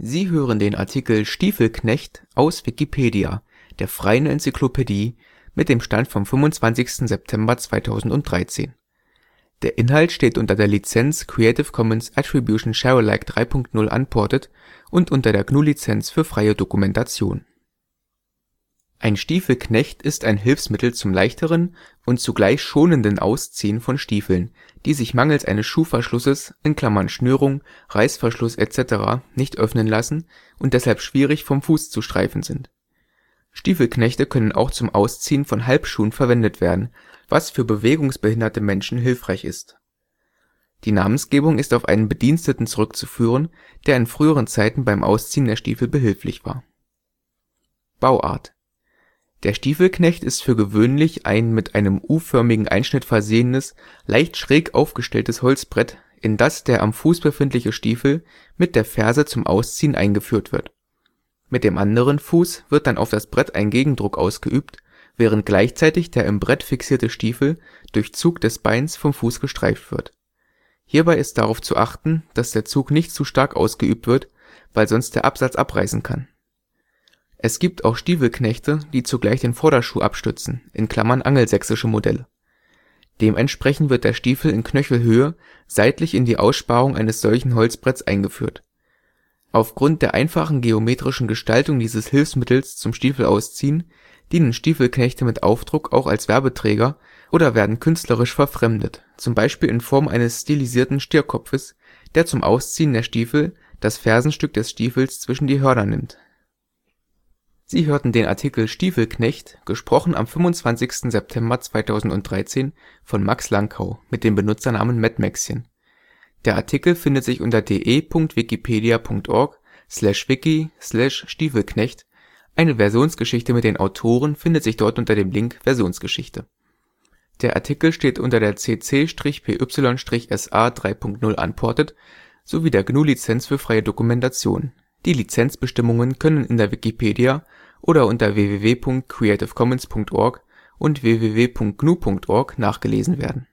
Sie hören den Artikel Stiefelknecht, aus Wikipedia, der freien Enzyklopädie. Mit dem Stand vom Der Inhalt steht unter der Lizenz Creative Commons Attribution Share Alike 3 Punkt 0 Unported und unter der GNU Lizenz für freie Dokumentation. Ein Stiefelknecht ist ein Hilfsmittel zum leichteren und zugleich schonenden Ausziehen von Stiefeln, die sich mangels eines Schuhverschlusses (Schnürung, Reißverschluss etc.) nicht öffnen lassen und deshalb schwierig vom Fuß zu streifen sind. Stiefelknechte können auch zum Ausziehen von Halbschuhen verwendet werden, was für bewegungsbehinderte Menschen hilfreich ist. Die Namensgebung ist auf einen Bediensteten zurückzuführen, der in früheren Zeiten beim Ausziehen der Stiefel behilflich war. Bauart Der Stiefelknecht ist für gewöhnlich ein mit einem U-förmigen Einschnitt versehenes, leicht schräg aufgestelltes Holzbrett, in das der am Fuß befindliche Stiefel mit der Ferse zum Ausziehen eingeführt wird. Mit dem anderen Fuß wird dann auf das Brett ein Gegendruck ausgeübt, während gleichzeitig der im Brett fixierte Stiefel durch Zug des Beins vom Fuß gestreift wird. Hierbei ist darauf zu achten, dass der Zug nicht zu stark ausgeübt wird, weil sonst der Absatz abreißen kann. Es gibt auch Stiefelknechte, die zugleich den Vorderschuh abstützen (angelsächsische Modelle). Dementsprechend wird der Stiefel in Knöchelhöhe seitlich in die Aussparung eines solchen Holzbretts eingeführt. Aufgrund der einfachen geometrischen Gestaltung dieses Hilfsmittels zum Stiefelausziehen dienen Stiefelknechte mit Aufdruck auch als Werbeträger oder werden künstlerisch verfremdet, zum Beispiel in Form eines stilisierten Stierkopfes, der zum Ausziehen der Stiefel das Fersenstück des Stiefels zwischen die Hörner nimmt. Sie hörten den Artikel Stiefelknecht, gesprochen am 25. September 2013 von Max Langkau mit dem Benutzernamen Mattmäxchen. Der Artikel findet sich unter de.wikipedia.org/wiki/Stiefelknecht, eine Versionsgeschichte mit den Autoren findet sich dort unter dem Link Versionsgeschichte. Der Artikel steht unter der CC-BY-SA 3.0 Unported sowie der GNU Lizenz für freie Dokumentation. Die Lizenzbestimmungen können in der Wikipedia oder unter www.creativecommons.org und www.gnu.org nachgelesen werden